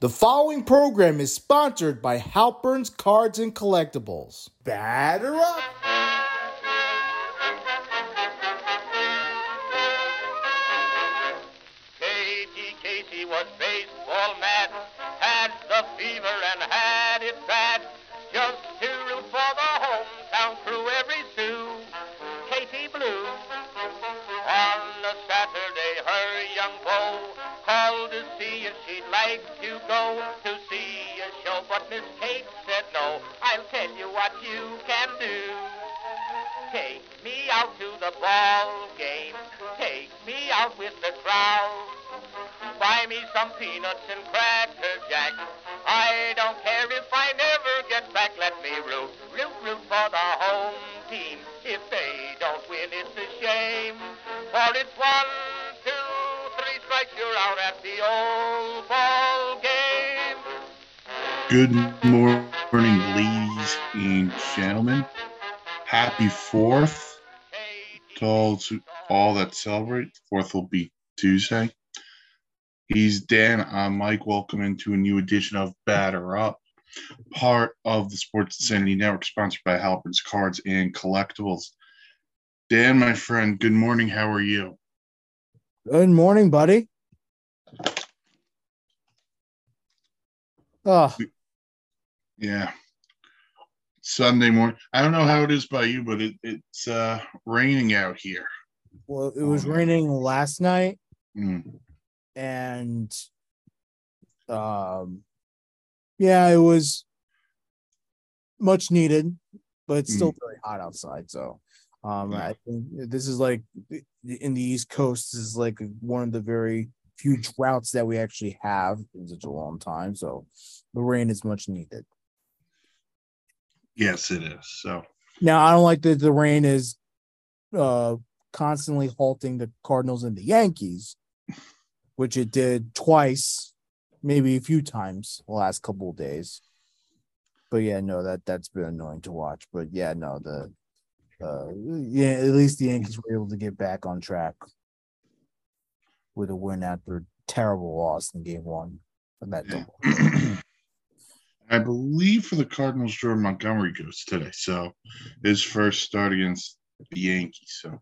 The following program is sponsored by Halpern's Cards and Collectibles. Batter up! Good morning, ladies and gentlemen. Happy Fourth to all, to all that celebrate. Fourth will be Tuesday. He's Dan. I'm Mike. Welcome into a new edition of Batter Up, part of the Sports Insanity Network, sponsored by Halpern's Cards and Collectibles. Dan, my friend, good morning. How are you? Good morning, buddy. Oh, Yeah. Sunday morning. I don't know how it is by you, but it, it's uh, raining out here. well, it was raining last night Mm. and um yeah, it was much needed, but it's still very hot outside. So um I think this is like in the East Coast is like one of the very few droughts that we actually have in such a long time. So the rain is much needed. Yes, it is. So Now I don't like that the rain is uh constantly halting the Cardinals and the Yankees, which it did twice, maybe a few times the last couple of days. But yeah, no, that that's been annoying to watch. But yeah, no, the uh yeah, at least the Yankees were able to get back on track with a win after a terrible loss in game one of that double. I believe for the Cardinals, Jordan Montgomery goes today. So his first start against the Yankees. So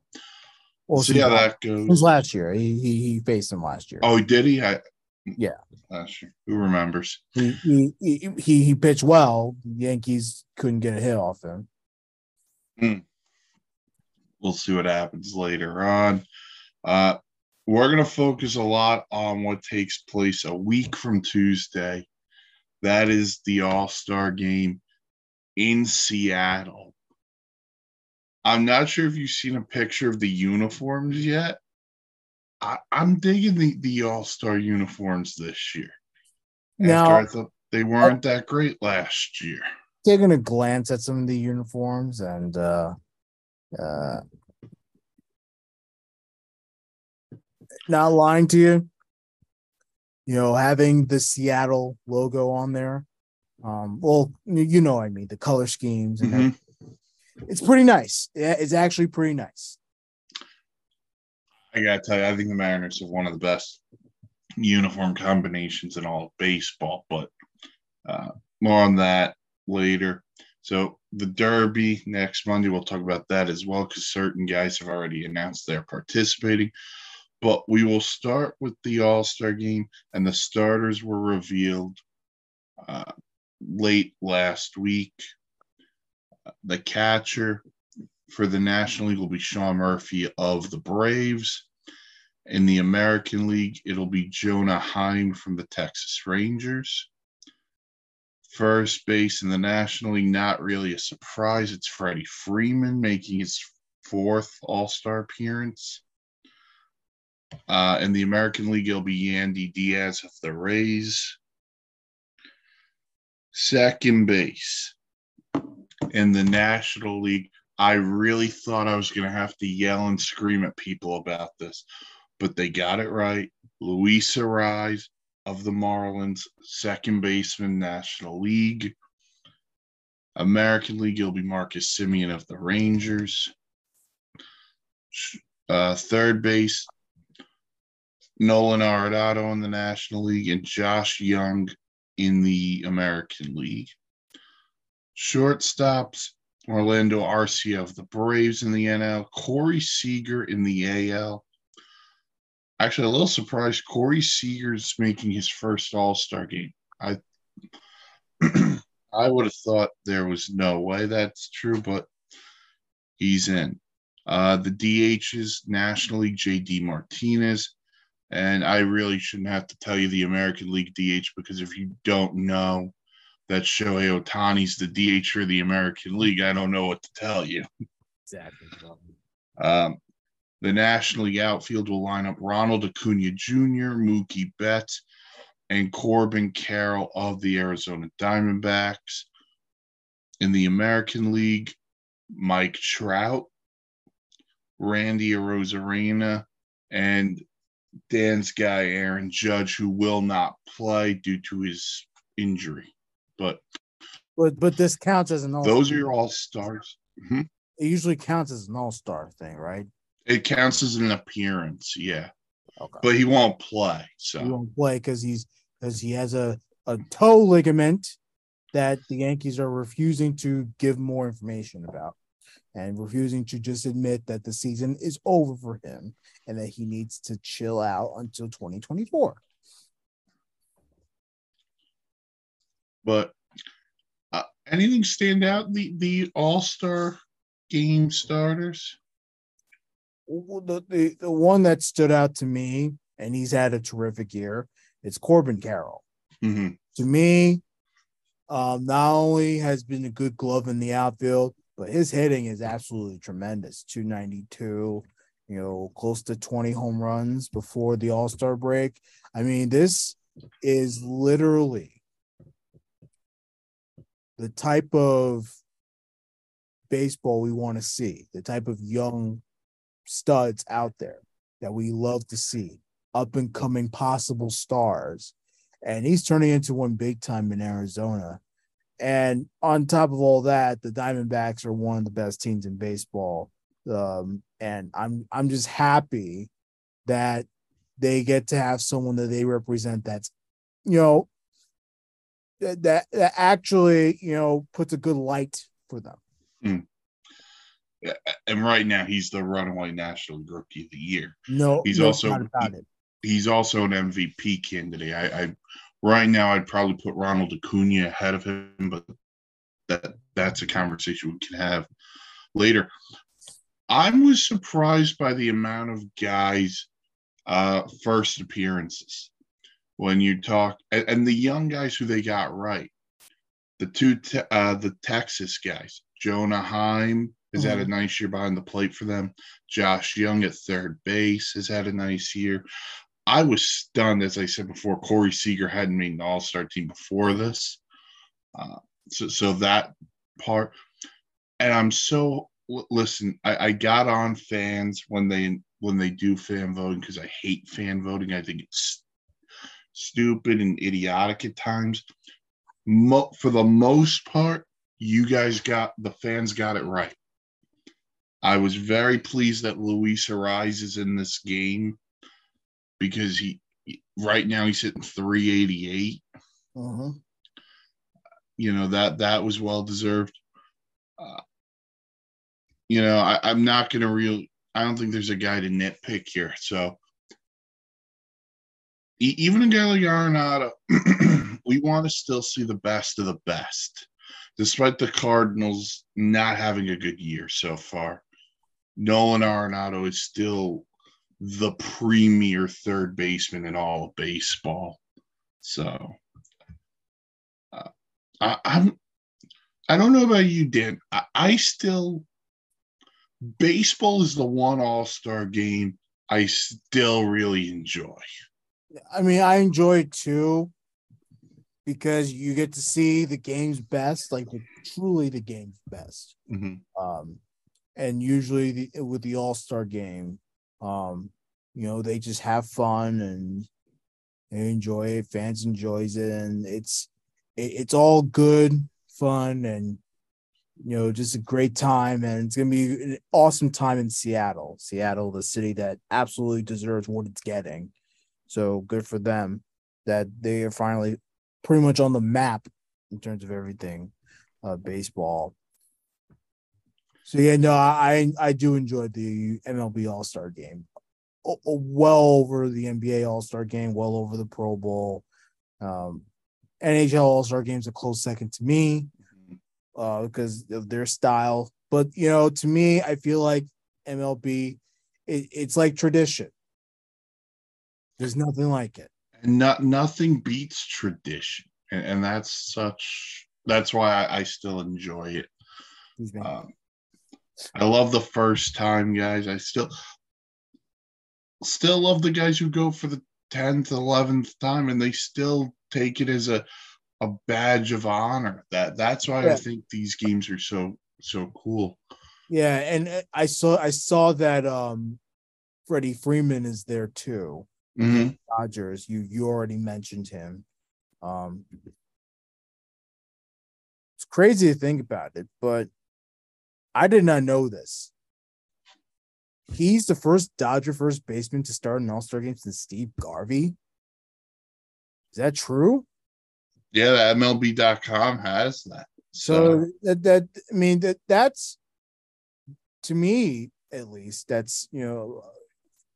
we'll see how that It was last year. He, he he faced him last year. Oh, did he? I, Yeah. Last year. Who remembers? he, he he he he pitched well. Yankees couldn't get a hit off him. We'll see what happens later on. Uh, we're going to focus a lot on what takes place a week from Tuesday. That is the All Star game in Seattle. I'm not sure if you've seen a picture of the uniforms yet. I, I'm digging the, the All Star uniforms this year. After I thought they weren't that great last year. Taking a glance at some of the uniforms and uh uh not lying to you, you know, having the Seattle logo on there. Um, well, you know I mean, the color schemes and Mhm. it's pretty nice. Yeah, it's actually pretty nice. I gotta tell you, I think the Mariners have one of the best uniform combinations in all of baseball, but uh, more on that later. So the Derby next Monday, we'll talk about that as well because certain guys have already announced they're participating. But we will start with the All Star game, and the starters were revealed uh, late last week. The catcher for the National League will be Sean Murphy of the Braves. In the American League, it'll be Jonah Heim from the Texas Rangers. First base in the National League, not really a surprise. It's Freddie Freeman making his fourth All Star appearance. Uh, in the American League, it'll be Yandy Diaz of the Rays. Second base in the National League, I really thought I was going to have to yell and scream at people about this, but they got it right. Luis Arraez of the Marlins, second baseman, National League. American League, it'll be Marcus Semien of the Rangers. Uh, third base, Nolan Arenado in the National League, and Josh Jung in the American League. Shortstops Orlando Arcia of the Braves in the NL, Corey Seager in the AL. Actually, a little surprised Corey Seager's making his first All Star game. I I would have thought there was no way that's true, but he's in. Uh, the DHs National League JD Martinez, and I really shouldn't have to tell you the American League DH because if you don't know that Shohei Ohtani's the DH for the American League, I don't know what to tell you. Exactly. Um, the National League outfield will line up Ronald Acuna Jr., Mookie Betts, and Corbin Carroll of the Arizona Diamondbacks. In the American League, Mike Trout, Randy Arozarena, and Dan's guy Aaron Judge, who will not play due to his injury. But But but this counts as an all. those are your all stars. Mm-hmm. It usually counts as an all star thing, right? It counts as an appearance, yeah, Okay. but he won't play. So he won't play because he's because he has a a toe ligament that the Yankees are refusing to give more information about and refusing to just admit that the season is over for him and that he needs to chill out until 2024. but uh, anything stand out? The the all star game starters. Well, The, the the one that stood out to me, and he's had a terrific year, it's Corbin Carroll. hmm to me, um, not only has been a good glove in the outfield, but his hitting is absolutely tremendous. 292, you know, close to 20 home runs before the All Star break. I mean, this is literally the type of baseball we want to see, the type of young studs out there that we love to see, up and coming possible stars and he's turning into one big time in Arizona. And on top of all that, the Diamondbacks are one of the best teams in baseball. Um, and I'm I'm just happy that they get to have someone that they represent that's, you know, that that, that actually you know puts a good light for them. And right now, he's the runaway National Rookie of the Year. No, He's no also- doubt about it. He's also an MVP candidate. I, I right now, I'd probably put Ronald Acuna ahead of him, but that that's a conversation we can have later. I was surprised by the amount of guys uh first appearances when you talk and, and the young guys who they got right. The two te- uh the Texas guys, Jonah Heim has had a nice year behind the plate for them. Josh Jung at third base has had a nice year. I was stunned, as I said before, Corey Seager hadn't made an All Star team before this. Uh, so, so that part, and I'm so listen. I, I got on fans when they when they do fan voting because I hate fan voting. I think it's stupid and idiotic at times. Mo- for the most part, you guys got the fans got it right. I was very pleased that Luis Arraez is in this game because he right now he's hitting 388. Mhm. You know that that was well deserved. Uh, you know I, I'm not gonna real. I don't think there's a guy to nitpick here. So e- even a guy like Arenado, we want to still see the best of the best, despite the Cardinals not having a good year so far. Nolan Arenado is still the premier third baseman in all of baseball. So uh, I, I'm I don't know about you, Dan. I, I still baseball is the one all star game I still really enjoy. I mean, I enjoy it too because you get to see the game's best, like truly the game's best. Um, and usually the, with the All Star game, um, you know, they just have fun and they enjoy it. Fans enjoys it, and it's it, it's all good fun and you know just a great time. And it's gonna be an awesome time in Seattle. Seattle, the city that absolutely deserves what it's getting. So good for them that they are finally pretty much on the map in terms of everything uh, baseball. So yeah, no, I I do enjoy the MLB All Star Game, o- well over the NBA All Star Game, well over the Pro Bowl. Um, NHL All Star Game's a close second to me uh, because of their style. But you know, to me, I feel like MLB, it, it's like tradition. There's nothing like it. And not nothing beats tradition, and, and that's such. That's why I, I still enjoy it. Um, I love the first time guys. I still still love the guys who go for the 10th, 11th time and they still take it as a a badge of honor. That that's why yeah. I think these games are so so cool. Yeah, and uh, I saw I saw that um Freddie Freeman is there too. Mm-hmm. Dodgers, you you already mentioned him. Um It's crazy to think about it, but I did not know this. He's the first Dodger first baseman to start an All Star game since Steve Garvey. Is that true? Yeah, MLB.com has that. So, so that, that I mean that that's to me at least that's you know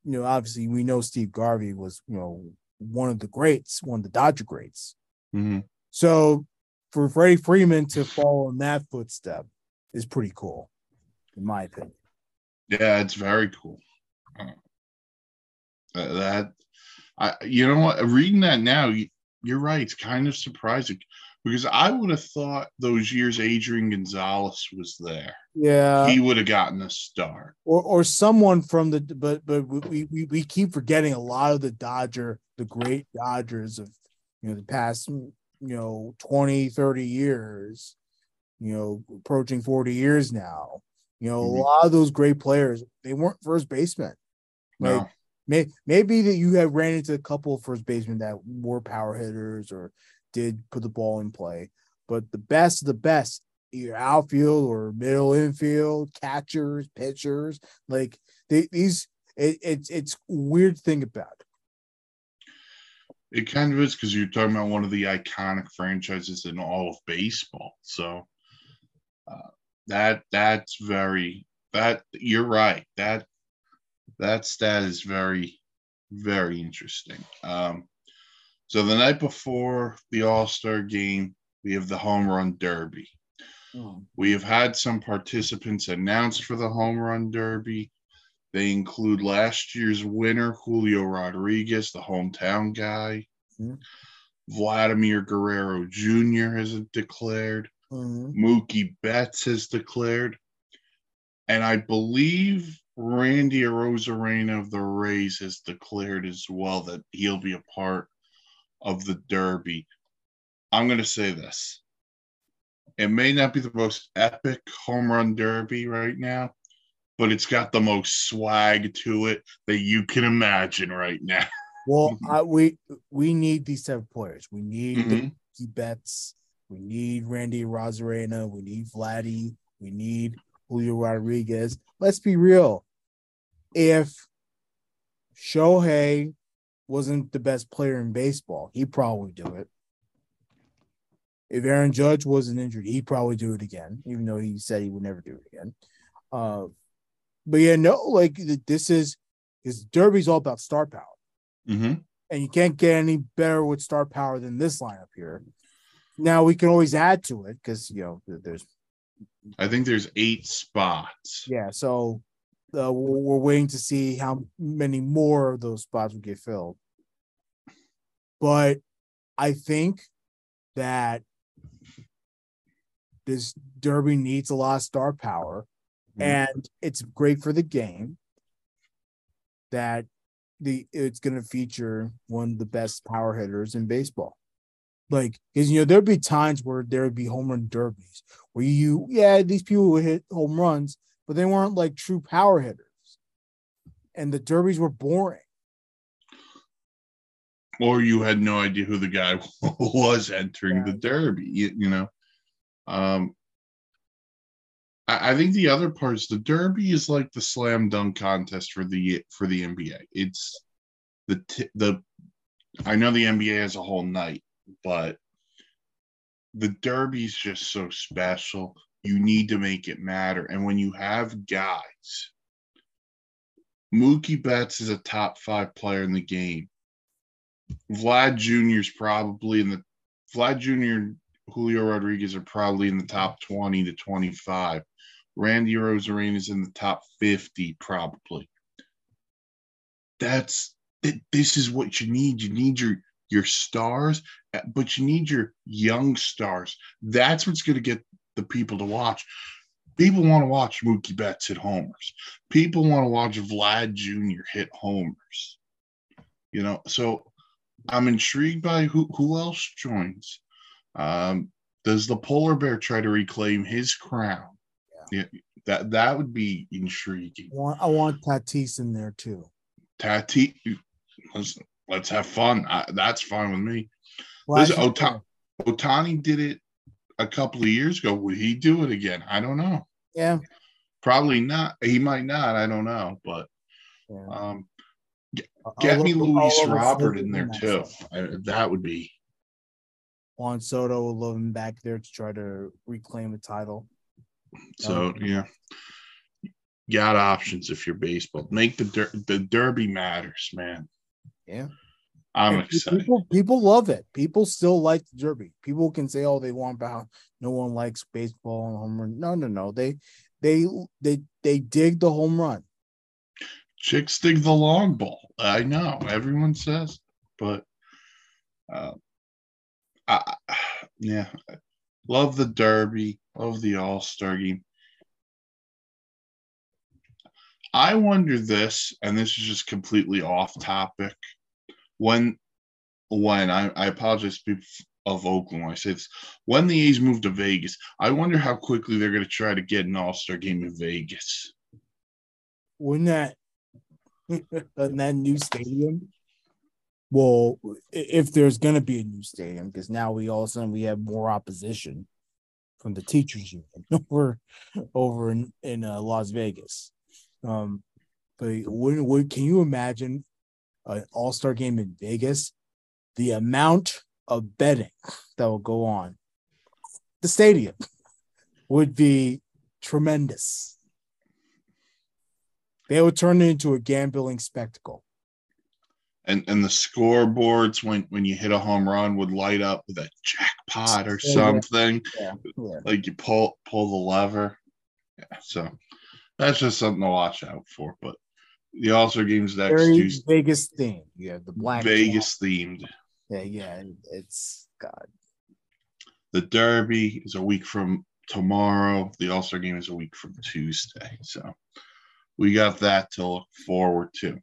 you know obviously we know Steve Garvey was you know one of the greats, one of the Dodger greats. Mm-hmm. So for Freddie Freeman to follow in that footstep is pretty cool, in my opinion. Yeah, it's very cool. Uh, that I, you know what? Reading that now, you, you're right. It's kind of surprising because I would have thought those years Adrian Gonzalez was there. Yeah, he would have gotten a start, or or someone from the. But but we we we keep forgetting a lot of the Dodger, the great Dodgers of you know the past you know 20, 30 years, you know approaching forty years now. You know, mm-hmm. a lot of those great players, they weren't first basemen. Like, no. may, maybe that you have ran into a couple of first basemen that were power hitters or did put the ball in play, but the best of the best, either outfield or middle infield, catchers, pitchers, like they, these, it, it's it's weird thing about it. It kind of is because you're talking about one of the iconic franchises in all of baseball. So, uh, that that's very that you're right. That that stat is very very interesting. Um, so the night before the All Star game, we have the home run derby. Oh. We have had some participants announced for the home run derby. They include last year's winner, Julio Rodriguez, the hometown guy. Mm-hmm. Vladimir Guerrero Jr. has declared. Mm-hmm. Mookie Betts has declared. And I believe Randy Arozarena of the Rays has declared as well that he'll be a part of the Derby. I'm going to say this. It may not be the most epic home run derby right now, but it's got the most swag to it that you can imagine right now. well, I, we we need these type of players. We need mm-hmm. the Betts. We need Randy Arozarena. We need Vladdy. We need Julio Rodriguez. Let's be real. If Shohei wasn't the best player in baseball, he'd probably do it. If Aaron Judge wasn't injured, he'd probably do it again, even though he said he would never do it again. Uh, but yeah, no, like this is his derby's all about star power. Mm-hmm. And you can't get any better with star power than this lineup here. Now we can always add to it because you know there's. I think there's eight spots. Yeah, so uh, we're waiting to see how many more of those spots will get filled. But I think that this derby needs a lot of star power, mm-hmm. and it's great for the game. That the it's going to feature one of the best power hitters in baseball. Like, because you know, there'd be times where there would be home run derbies where you, yeah, these people would hit home runs, but they weren't like true power hitters. And the derbies were boring. Or you had no idea who the guy was entering yeah. the derby, you, you know. Um, I, I think the other part is the derby is like the slam dunk contest for the for the NBA. It's the t- the I know the NBA has a whole night, but the Derby's just so special. You need to make it matter. And when you have guys, Mookie Betts is a top five player in the game. Vlad Jr. is probably in the Vlad Jr. Julio Rodriguez are probably in the top 20 to 25. Randy Arozarena is in the top 50, probably. That's this is what you need. You need your your stars, but you need your young stars. That's what's going to get the people to watch. People want to watch Mookie Betts hit homers. People want to watch Vlad Jr. hit homers. You know, so I'm intrigued by who who else joins. Um, does the polar bear try to reclaim his crown? Yeah, yeah that that would be intriguing. I want, I want Tatis in there too. Tatis, let's, let's have fun. I, that's fine with me. Well, Listen, Ota- Ohtani did it a couple of years ago. Would he do it again? I don't know. Yeah, probably not. He might not. I don't know, but yeah. um, get, get me Luis Robert in there too. I, that would be Juan Soto will love him back there to try to reclaim the title. So um, yeah, got options if you're baseball. Make the der- the Derby matters, man. Yeah, I'm and excited. People, people love it. People still like the Derby. People can say all they want about no one likes baseball and home run. No, no, no. They they they they dig the home run. Chicks dig the long ball. I know everyone says, but uh, I, yeah, love the Derby, love the All Star game. I wonder this, and this is just completely off topic. When, when I, I apologize of Oakland when I say this, when the A's move to Vegas, I wonder how quickly they're going to try to get an All Star game in Vegas. Wouldn't that in that new stadium well, if there's going to be a new stadium, because now we all of a sudden we have more opposition from the teachers union over over in in uh, Las Vegas. Um, but when, when can you imagine an All Star game in Vegas? The amount of betting that will go on the stadium would be tremendous. They would turn it into a gambling spectacle and and the scoreboards when when you hit a home run would light up with a jackpot or something. Yeah. Yeah. Like you pull pull the lever. Yeah, so that's just something to watch out for. But the All Star games next Very Tuesday, Vegas themed. Yeah, the black Vegas themed. Yeah, yeah, it's God. The Derby is a week from tomorrow. The All Star game is a week from Tuesday. So we got that to look forward to.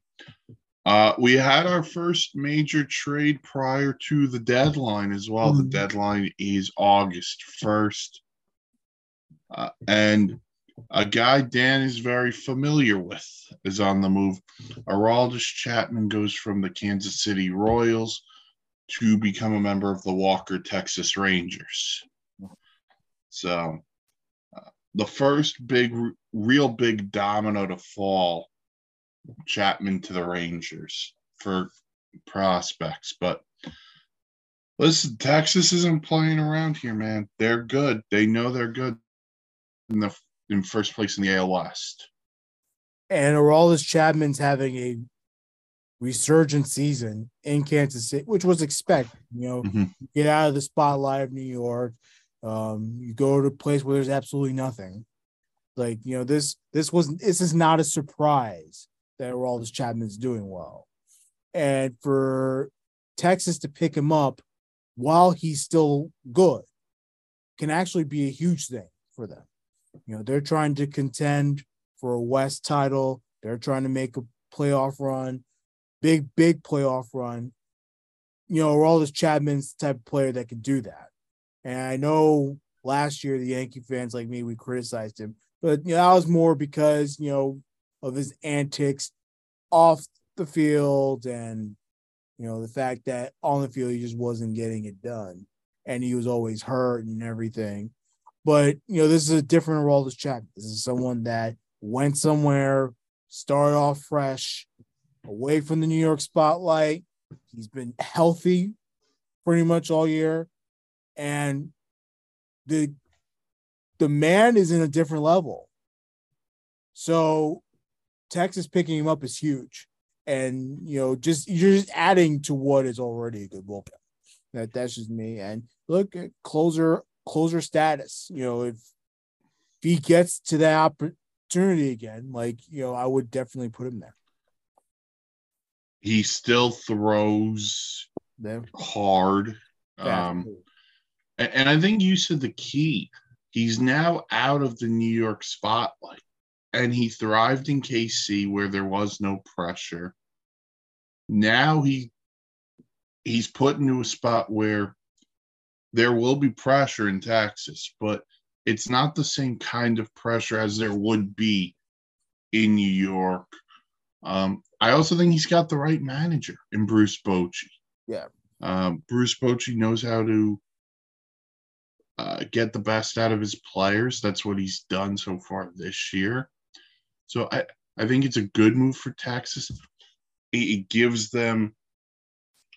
Uh, we had our first major trade prior to the deadline as well. Mm-hmm. The deadline is August 1st. Uh, and a guy Dan is very familiar with is on the move. Aroldis Chapman goes from the Kansas City Royals to become a member of the Walker Texas Rangers. So, uh, the first big, real big domino to fall Chapman to the Rangers for prospects. But listen, Texas isn't playing around here, man. They're good. They know they're good in the in first place in the AL West. And Aroldis Chapman's having a resurgent season in Kansas City, which was expected. You know, mm-hmm. get out of the spotlight of New York. Um, you go to a place where there's absolutely nothing. Like you know, this this was this is not a surprise that Aroldis Chapman's doing well. And for Texas to pick him up while he's still good can actually be a huge thing for them. You know, they're trying to contend for a West title, they're trying to make a playoff run, big, big playoff run. You know, Aroldis Chapman's the type of player that can do that. And I know last year the Yankee fans like me, we criticized him, but you know, that was more because, you know, of his antics off the field and you know the fact that on the field he just wasn't getting it done and he was always hurt and everything but you know this is a different role as Chapman. This is someone that went somewhere, started off fresh, away from the New York spotlight. He's been healthy pretty much all year, and the the man is in a different level. So Texas picking him up is huge. And you know, just you're just adding to what is already a good bullpen. That that's just me. And look at closer closer status. You know, if, if he gets to that opportunity again, like you know, I would definitely put him there. He still throws There. hard. Um, and, and I think you said the key. He's now out of the New York spotlight, and he thrived in KC where there was no pressure. Now he he's put into a spot where there will be pressure in Texas, but it's not the same kind of pressure as there would be in New York. Um, I also think he's got the right manager in Bruce Bochy. Yeah. Um, Bruce Bochy knows how to uh, get the best out of his players. That's what he's done so far this year. So I, I think it's a good move for Texas. It, it gives them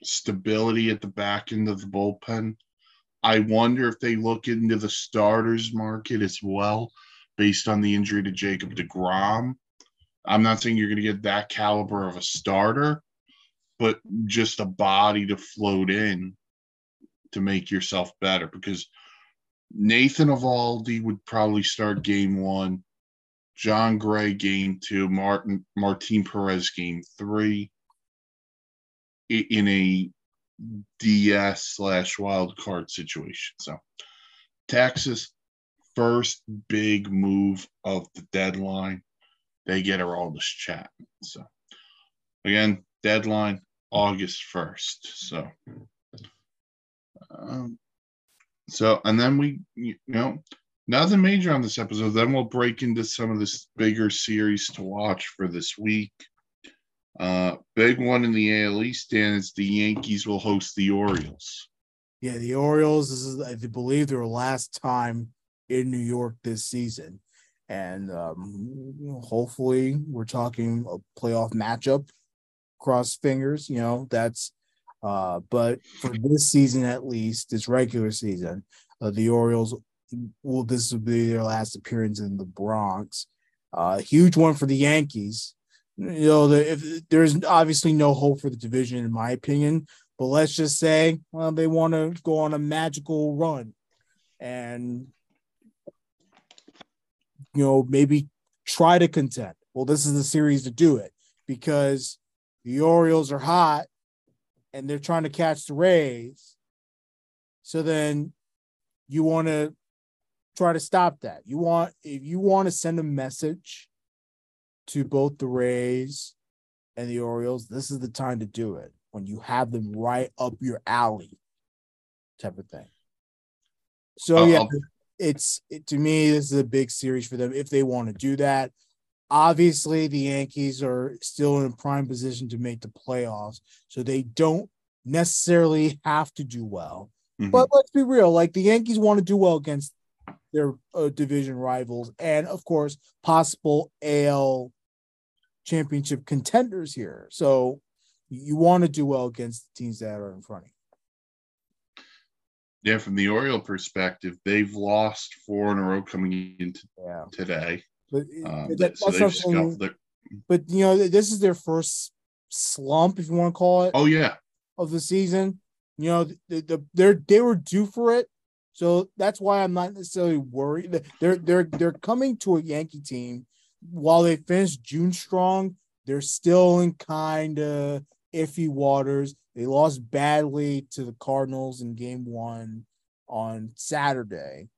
stability at the back end of the bullpen. I wonder if they look into the starters market as well, based on the injury to Jacob DeGrom. I'm not saying you're going to get that caliber of a starter, but just a body to float in to make yourself better because Nathan Eovaldi would probably start game one, Jon Gray game two, Martin Martin Perez game three in a DS slash wild card situation. So Texas first big move of the deadline. They get Aroldis chat. So again, deadline August 1st. So um, so and then we you know nothing major on this episode. Then we'll break into some of this bigger series to watch for this week. Uh, big one in the AL East, Dan, is the Yankees will host the Orioles. Yeah, the Orioles. This is, I believe, their last time in New York this season, and um, hopefully, we're talking a playoff matchup. Cross fingers, you know that's. Uh, but for this season, at least this regular season, uh, the Orioles will this will be their last appearance in the Bronx. Uh, huge one for the Yankees. You know, the, if there's obviously no hope for the division, in my opinion, but let's just say well, they want to go on a magical run and you know maybe try to contend. Well this is the series to do it because the orioles are hot and they're trying to catch the rays. So then you want to try to stop that. You want if you want to send a message to both the rays and the orioles this is the time to do it when you have them right up your alley type of thing. So I'll- yeah, it's it, to me this is a big series for them if they want to do that. Obviously, the Yankees are still in a prime position to make the playoffs, so they don't necessarily have to do well. Mhm. But let's be real, like the Yankees want to do well against their uh, division rivals and of course possible AL championship contenders here. So you want to do well against the teams that are in front of you. yeah, from the Oriole perspective, they've lost four in a row coming into Yeah. today. But, Um, but that- so they've their, but you know, this is their first slump, if you want to call it, oh yeah, of the season. You know, the, the they're they were due for it. So that's why I'm not necessarily worried. They're they're they're coming to a Yankee team while they finished June strong, they're still in kind of iffy waters. They lost badly to the Cardinals in game one on Saturday.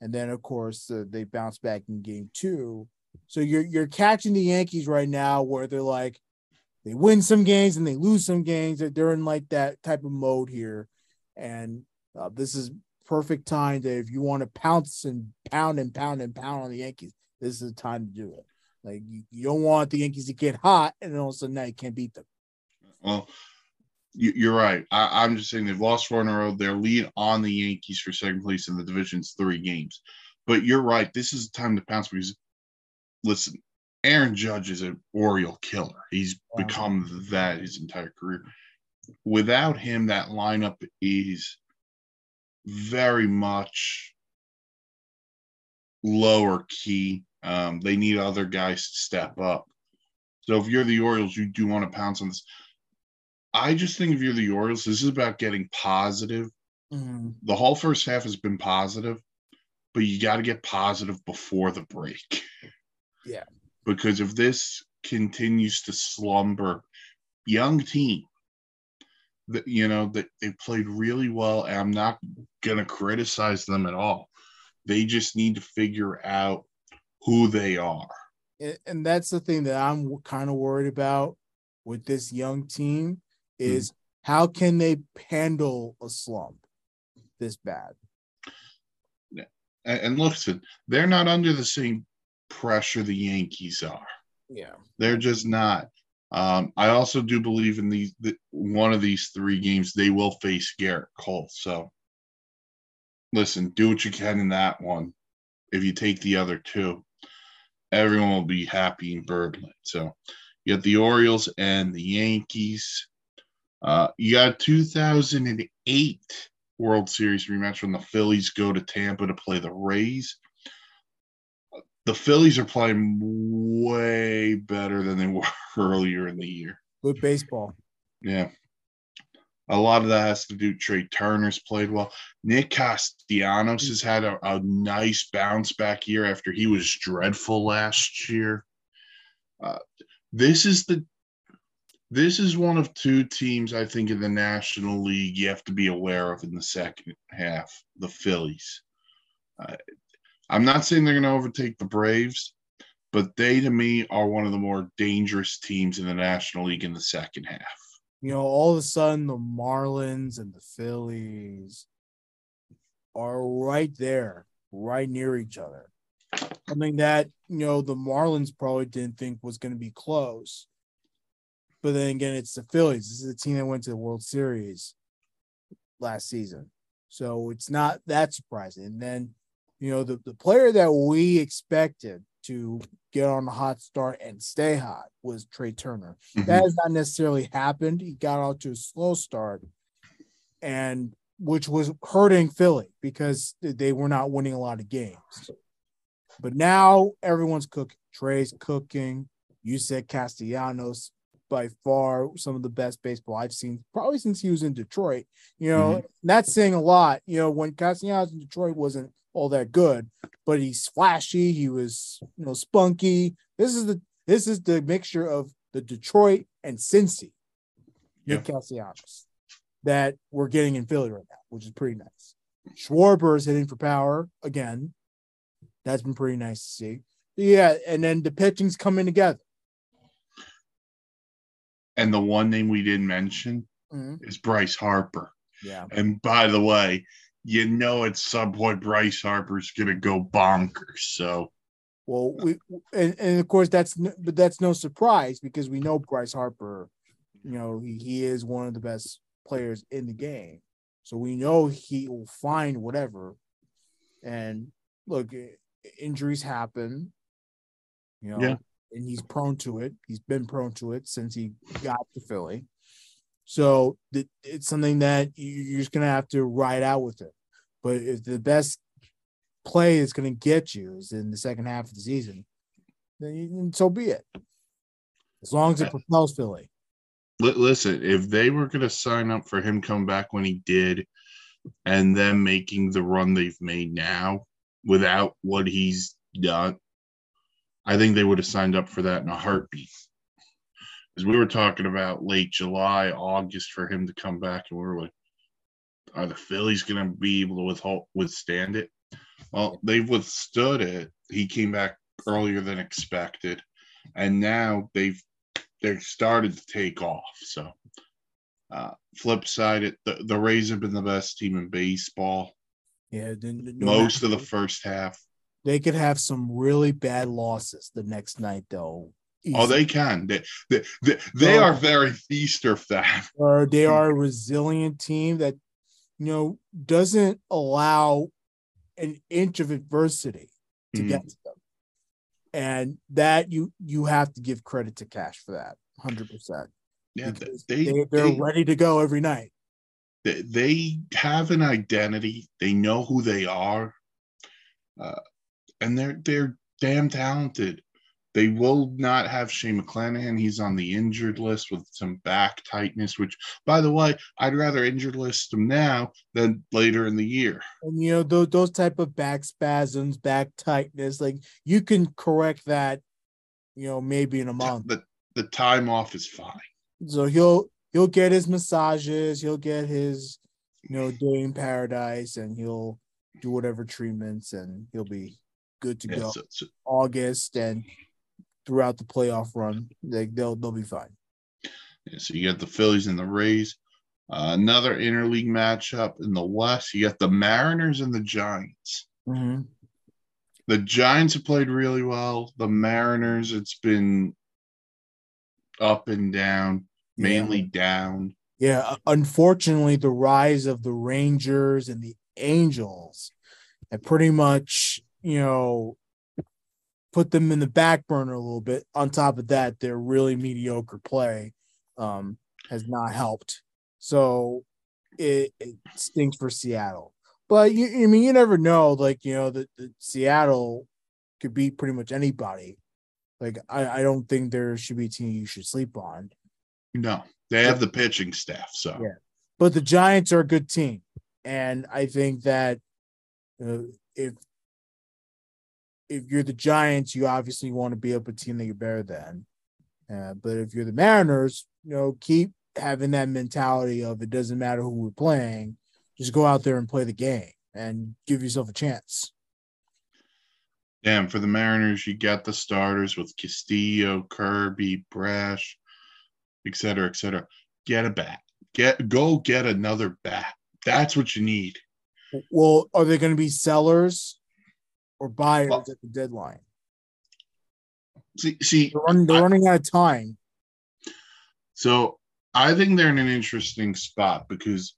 And then, of course, uh, they bounced back in game two. So you're you're catching the Yankees right now where they're like, they win some games and they lose some games. They're, in like that type of mode here. And uh, this is perfect time that if you want to pounce and pound and pound and pound on the Yankees, this is the time to do it. Like you, you don't want the Yankees to get hot and then all of a sudden now you can't beat them. well, you, you're right. I, I'm just saying they've lost four in a row. Their lead on the Yankees for second place in the division's three games. But you're right. This is the time to pounce because, listen, Aaron Judge is an Oriole killer. He's Wow. become that his entire career. Without him, that lineup is very much lower key. Um, they need other guys to step up. So if you're the Orioles, you do want to pounce on this. I just think if you're the Orioles, this is about getting positive. Mhm. The whole first half has been positive, but you got to get positive before the break. Yeah. Because if this continues to slumber, young team, that you know that they played really well, and I'm not gonna criticize them at all. They just need to figure out who they are. and, and that's the thing that I'm kind of worried about with this young team hmm. is how can they handle a slump this bad? And, and listen, they're not under the same pressure the Yankees are. Yeah. They're just not. Um, I also do believe in these that one of these three games they will face Gerrit Cole. So listen, do what you can in that one. If you take the other two, everyone will be happy in Birdland. So you got the Orioles and the Yankees. Uh, you got 2008 World Series rematch when the Phillies go to Tampa to play the Rays. The Phillies are playing way better than they were earlier in the year. Good baseball. Yeah. A lot of that has to do. Trey Turner's played well. Nick Castellanos has had a, a nice bounce back year after he was dreadful last year. Uh, this is the this is one of two teams I think in the National League you have to be aware of in the second half. The Phillies. Uh, I'm not saying they're going to overtake the Braves, but they to me are one of the more dangerous teams in the National League in the second half. You know, all of a sudden the Marlins and the Phillies are right there, right near each other. Something that, you know, the Marlins probably didn't think was going to be close. But then again, it's the Phillies. This is a team that went to the World Series last season. So it's not that surprising. And then, you know, the, the player that we expected to get on a hot start and stay hot was Trey Turner. Mm-hmm. That has not necessarily happened. He got out to a slow start, and which was hurting Philly because they were not winning a lot of games. But now everyone's cooking. Trey's cooking. You said Castellanos by far some of the best baseball I've seen, probably since he was in Detroit. You know, mm-hmm. that's saying a lot. You know, when Castellanos in Detroit wasn't all that good, but he's flashy. He was, you know, spunky. This is the this is the mixture of the Detroit and Cincy. Nick Castellanos that we're getting in Philly right now, which is pretty nice. Schwarber is hitting for power again. That's been pretty nice to see. Yeah, and then the pitching's coming together. And the one name we didn't mention Mhm. is Bryce Harper. Yeah. And by the way, you know at some point Bryce Harper's gonna go bonkers. So Well, we and, and of course that's but that's no surprise because we know Bryce Harper, you know, he, he is one of the best players in the game. So we know he will find whatever. And look, injuries happen, you know, Yeah. and he's prone to it. He's been prone to it since he got to Philly. So it's something that you- you're just gonna have to ride out with it. But if the best play is going to get you is in the second half of the season, then you, so be it. As long as it propels Philly. listen, if they were gonna sign up for him coming back when he did, and then making the run they've made now without what he's done, I think they would have signed up for that in a heartbeat. Because we were talking about late July, August for him to come back, and we were like, are the Phillies going to be able to withhold, withstand it? Well, they've withstood it. He came back earlier than expected, and now they've they've started to take off. So, uh, flip side, it the, the Rays have been the best team in baseball Yeah, no most of the first half. they could have some really bad losses the next night though. Oh, they can. They they, they, they are very feast or famine. or they are a resilient team that you know doesn't allow an inch of adversity to Mhm. get to them. And that you you have to give credit to Cash for that, hundred percent. Yeah, they, they, they're they, ready to go every night. they, they have an identity. They know who they are. Uh, and they're they're damn talented. They will not have Shane McClanahan. He's on the injured list with some back tightness, which, by the way, I'd rather injured list him now than later in the year. And you know those those type of back spasms, back tightness, like you can correct that, you know, maybe in a month. The the time off is fine. So he'll he'll get his massages, he'll get his, you know, day in paradise, and he'll do whatever treatments, and he'll be good to Yeah, go. so- so- August and throughout the playoff run, they they'll they'll be fine. Yeah, so you got the Phillies and the Rays. Uh, another interleague matchup in the West. You got the Mariners and the Giants. Mm-hmm. The Giants have played really well. The Mariners, it's been up and down, mainly down. Yeah, unfortunately, the rise of the Rangers and the Angels have pretty much, you know, put them in the back burner a little bit. On top of that, their really mediocre play um, has not helped. So it, it stinks for Seattle. But you, I mean, you never know. Like you know, the, the Seattle could beat pretty much anybody. Like I, I don't think there should be a team you should sleep on. No, they have the pitching staff. So Yeah. but the Giants are a good team, and I think that uh, if if you're the Giants, you obviously want to be up a team that you're better than. Uh, but if you're the Mariners, you know, keep having that mentality of it doesn't matter who we're playing, just go out there and play the game and give yourself a chance. Damn, for the Mariners, you got the starters with Castillo, Kirby, Brash, et cetera, et cetera. Get a bat. Get go get another bat. That's what you need. Well, are they going to be sellers or buyers Well- at the deadline? See, see They're running, they're I- running out of time. So I think they're in an interesting spot because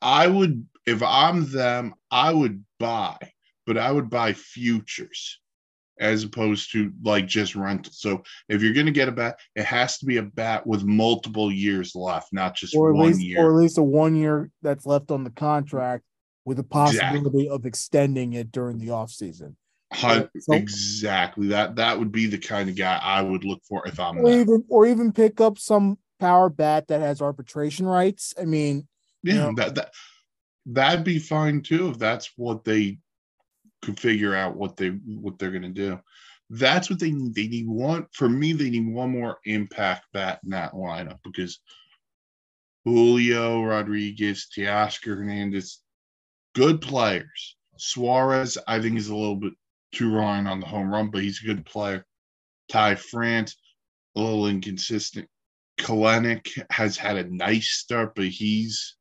I would, if I'm them, I would buy, but I would buy futures as opposed to like just rental. So if you're going to get a bat, it has to be a bat with multiple years left, not just one least year. or at least a one year that's left on the contract with the possibility of extending it during the offseason. Hun- uh, so- exactly. That that would be the kind of guy I would look for if I'm Or them. even or even pick up some power bat that has arbitration rights. I mean, Yeah, Yeah. that that that'd be fine too if that's what they could figure out what they what they're gonna do. That's what they need. They need one for me. They need one more impact bat in that lineup because Julio Rodriguez, Teoscar Hernandez, good players. Suarez, I think, is a little bit too reliant on the home run, but he's a good player. Ty France, a little inconsistent. Kelenic has had a nice start, but he's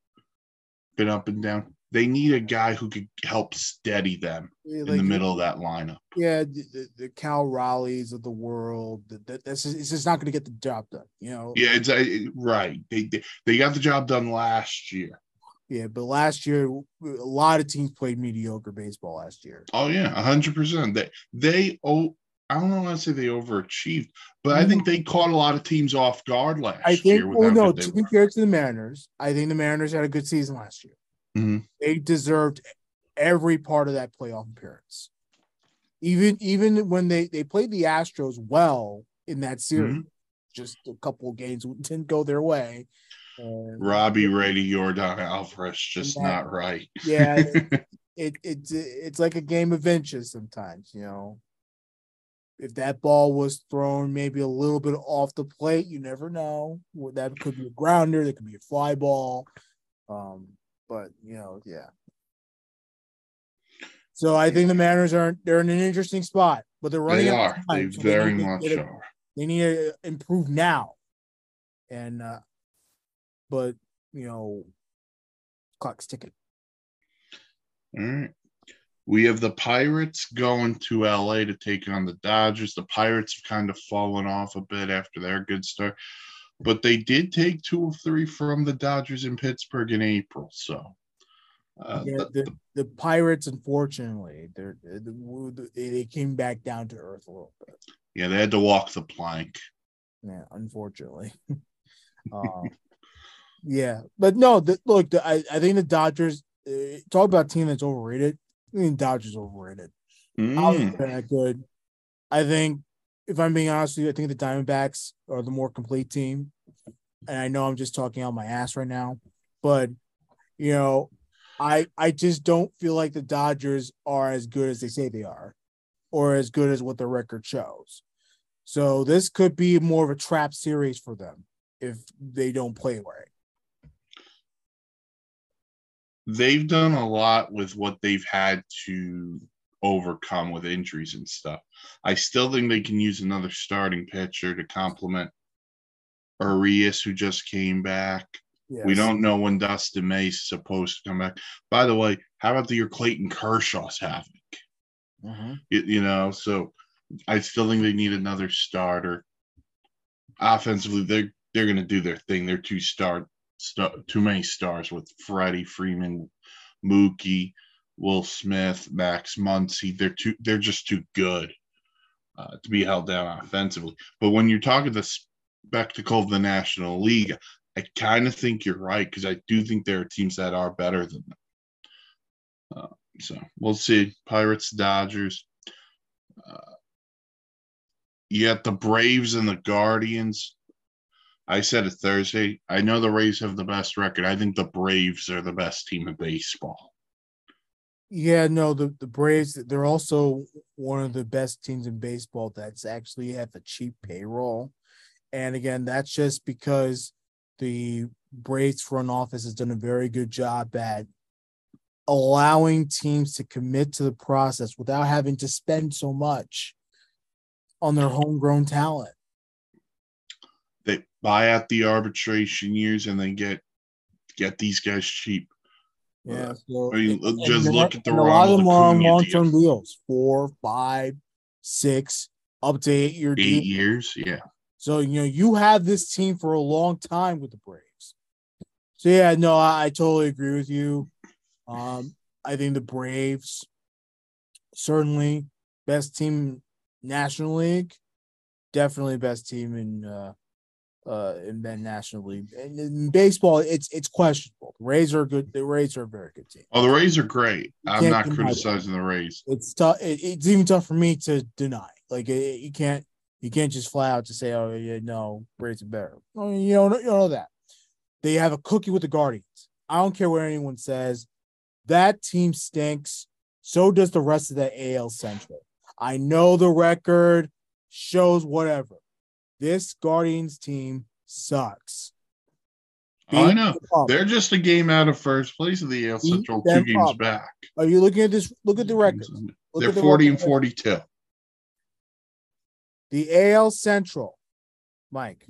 been up and down. They need a guy who could help steady them in the middle of that lineup. Yeah, the, the, Cal Raleighs of the world. That, that that's just, it's just not going to get the job done. You know. Yeah, it's uh, right. They, they they got the job done last year. Yeah, but last year a lot of teams played mediocre baseball last year. Oh yeah, hundred percent. They they oh I don't want to say they overachieved, but I think they caught a lot of teams off guard last year. I think. year. no. To fair to the Mariners, I think the Mariners had a good season last year. Mhm. They deserved every part of that playoff appearance. Even even when they they played the Astros well in that series, Mm-hmm. just a couple of games didn't go their way. And Robbie Ray Yordan Alvarez just Yeah. not right. yeah, it, it it's it's like a game of inches sometimes. You know, if that ball was thrown maybe a little bit off the plate, you never know. That could be a grounder, that could be a fly ball. Um, but you know, yeah. So I think the Mariners are they're in an interesting spot, but they're running they are. of They so very to much are. They need to improve now, and uh, but you know, clock's ticking. All right. We have the Pirates going to LA to take on the Dodgers. The Pirates have kind of fallen off a bit after their good start, but they did take two of three from the Dodgers in Pittsburgh in April. So, uh, Yeah, the- the, the Pirates, unfortunately, they're, they they came back down to earth a little bit. yeah, they had to walk the plank. Yeah, unfortunately. um, yeah, but no, the, look, the, I, I think the Dodgers uh, talk about a team that's overrated. I think Dodgers overrated. Mm. They're not good. I think, if I'm being honest with you, I think the Diamondbacks are the more complete team. And I know I'm just talking out my ass right now, but you know, I I just don't feel like the Dodgers are as good as they say they are, or as good as what the record shows. So this could be more of a trap series for them if they don't play right. They've done a lot with what they've had to overcome with injuries and stuff. I still think they can use another starting pitcher to complement Urías, who just came back. We don't know when Dustin May's supposed to come back. By the way, how about the year Clayton Kershaw's having? Mhm. You, you know, so I still think they need another starter. Offensively, they're they're going to do their thing. They're too star, star too many stars with Freddie Freeman, Mookie, Will Smith, Max Muncy. They're too they're just too good uh, to be held down offensively. But when you're talking the spectacle of the National League, I kind of think you're right because I do think there are teams that are better than them. Uh, so we'll see. Pirates, Dodgers. Uh, you got the Braves and the Guardians. I said it Thursday. I know the Rays have the best record. I think the Braves are the best team in baseball. Yeah, no, the, the Braves, they're also one of the best teams in baseball that's actually have a cheap payroll. And again, that's just because the Braves front office has done a very good job at allowing teams to commit to the process without having to spend so much on their homegrown talent. They buy out the arbitration years and they get get these guys cheap. Yeah. So I mean, and- just and look at the and a lot of them are on long term deals, four, five, six, up to eight year. Eight years, yeah. So you know you have this team for a long time with the Braves. So yeah, no, I, I totally agree with you. Um, I think the Braves certainly best team National League, definitely best team in uh uh in the National League. And in baseball, it's it's questionable. The Rays are good. The Rays are a very good team. Oh, the Rays are great. I'm can't not criticizing the Rays. It's tough. It, it's even tough for me to deny. Like it, you can't you can't just fly out to say, oh yeah, no, Rays are better. I mean, you don't you don't know that. They have a cookie with the Guardians. I don't care what anyone says. That team stinks. So does the rest of the AL Central. I know the record shows whatever. This Guardians team sucks. Oh, I know. They're just a game out of first place of the AL Central, two games up. back. Are you looking at this? Look at the record. Look They're at the 40 and record. 42. the AL Central, Mike,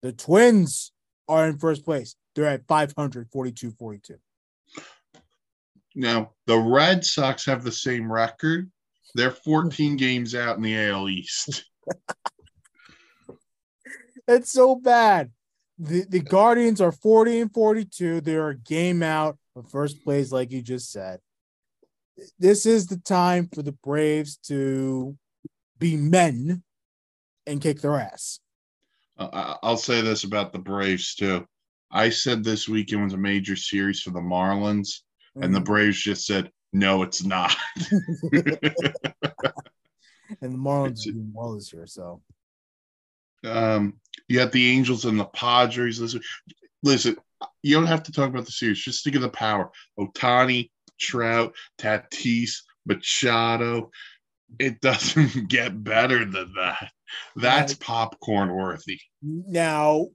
the Twins are in first place. They're at 500, 42, 42. Now, the Red Sox have the same record. They're 14 games out in the AL East. It's so bad. The, the Guardians are 40 and 42. They're a game out of first place, like you just said. This is the time for the Braves to be men and kick their ass. Uh, I'll say this about the Braves, too. I said this weekend was a major series for the Marlins, and the Mm. Braves just said, no, it's not. and the Marlins It's- are doing well this year. So um, you got the Angels and the Padres. Listen, listen, you don't have to talk about the series. Just think of the power. Ohtani, Trout, Tatis, Machado. It doesn't get better than that. That's popcorn worthy. Now,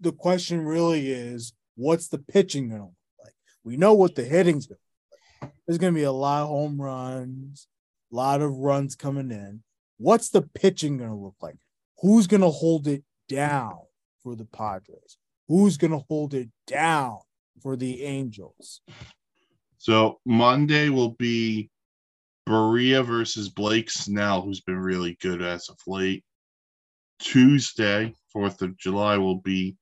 the question really is, what's the pitching going to look like? We know what the hitting's going to like. There's going to be a lot of home runs, a lot of runs coming in. What's the pitching going to look like? Who's going to hold it down for the Padres? Who's going to hold it down for the Angels? So Monday will be Barría versus Blake Snell, who's been really good as of late. Tuesday, 4th of July, will be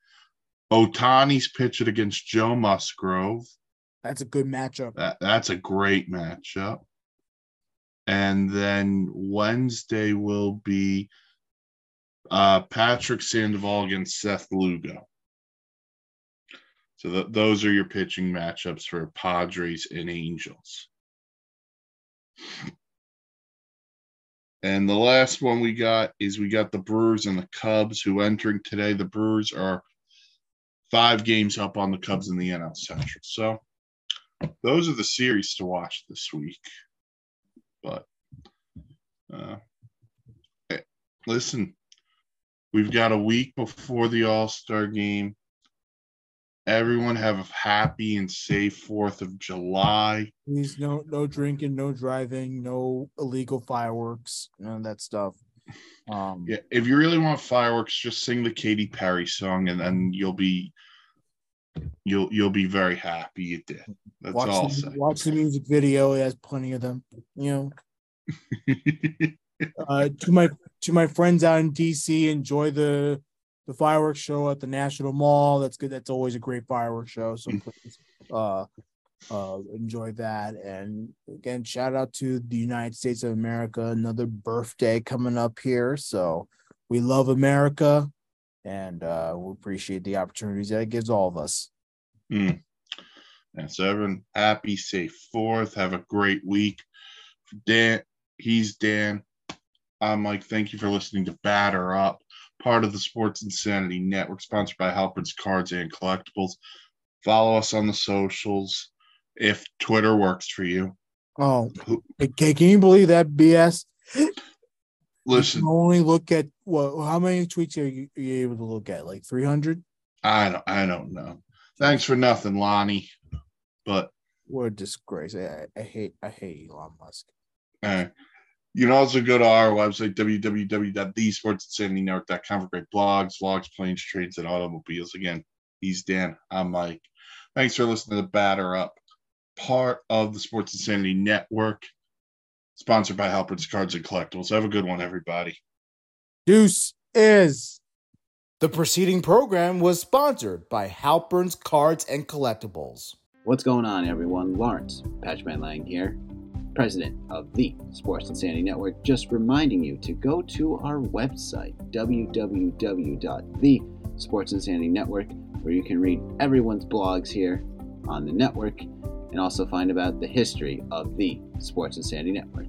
Ohtani's pitching against Joe Musgrove. That's a good matchup. That, that's a great matchup. And then Wednesday will be uh, Patrick Sandoval against Seth Lugo. So th- those are your pitching matchups for Padres and Angels. And the last one we got is we got the Brewers and the Cubs who entering today. The Brewers are five games up on the Cubs in the NL Central. So those are the series to watch this week. But uh, hey, listen, we've got a week before the All Star game. Everyone have a happy and safe Fourth of July. Please, no, no drinking, no driving, no illegal fireworks, and that stuff. Um, Yeah, if you really want fireworks, just sing the Katy Perry song, and then you'll be you'll you'll be very happy you did. That's watch all the, watch the music video. It has plenty of them. You know, uh, to my to my friends out in DC, enjoy the the fireworks show at the National Mall. That's good. That's always a great fireworks show. So please, uh, uh, enjoy that. And again, shout out to the United States of America. Another birthday coming up here. So we love America, and uh, we appreciate the opportunities that it gives all of us. Mm. And so everyone, happy, safe fourth. Have a great week. Dan, he's Dan. I'm Mike. Thank you for listening to Batter Up, part of the Sports Insanity Network, sponsored by Halpern's Cards and Collectibles. Follow us on the socials if Twitter works for you. Oh, okay. Can you believe that BS? Listen, can only look at what? How many tweets are you, are you able to look at? Like three hundred? I don't, I don't know. Thanks for nothing, Lonnie. But What a disgrace! I, I hate I hate Elon Musk. Uh, you can also go to our website, www.thesportsinsanitynetwork.com for great blogs, vlogs, planes, trains, and automobiles. Again, he's Dan. I'm Mike. Thanks for listening to Batter Up, part of the Sports Insanity Network, sponsored by Halpern's Cards and Collectibles. Have a good one, everybody. Deuce is. The preceding program was sponsored by Halpern's Cards and Collectibles. What's going on, everyone? Lawrence Patchman Lang here, president of the Sports Insanity Network. Just reminding you to go to our website, www.thesportsinsanity Network, where you can read everyone's blogs here on the network and also find about the history of the Sports Insanity Network.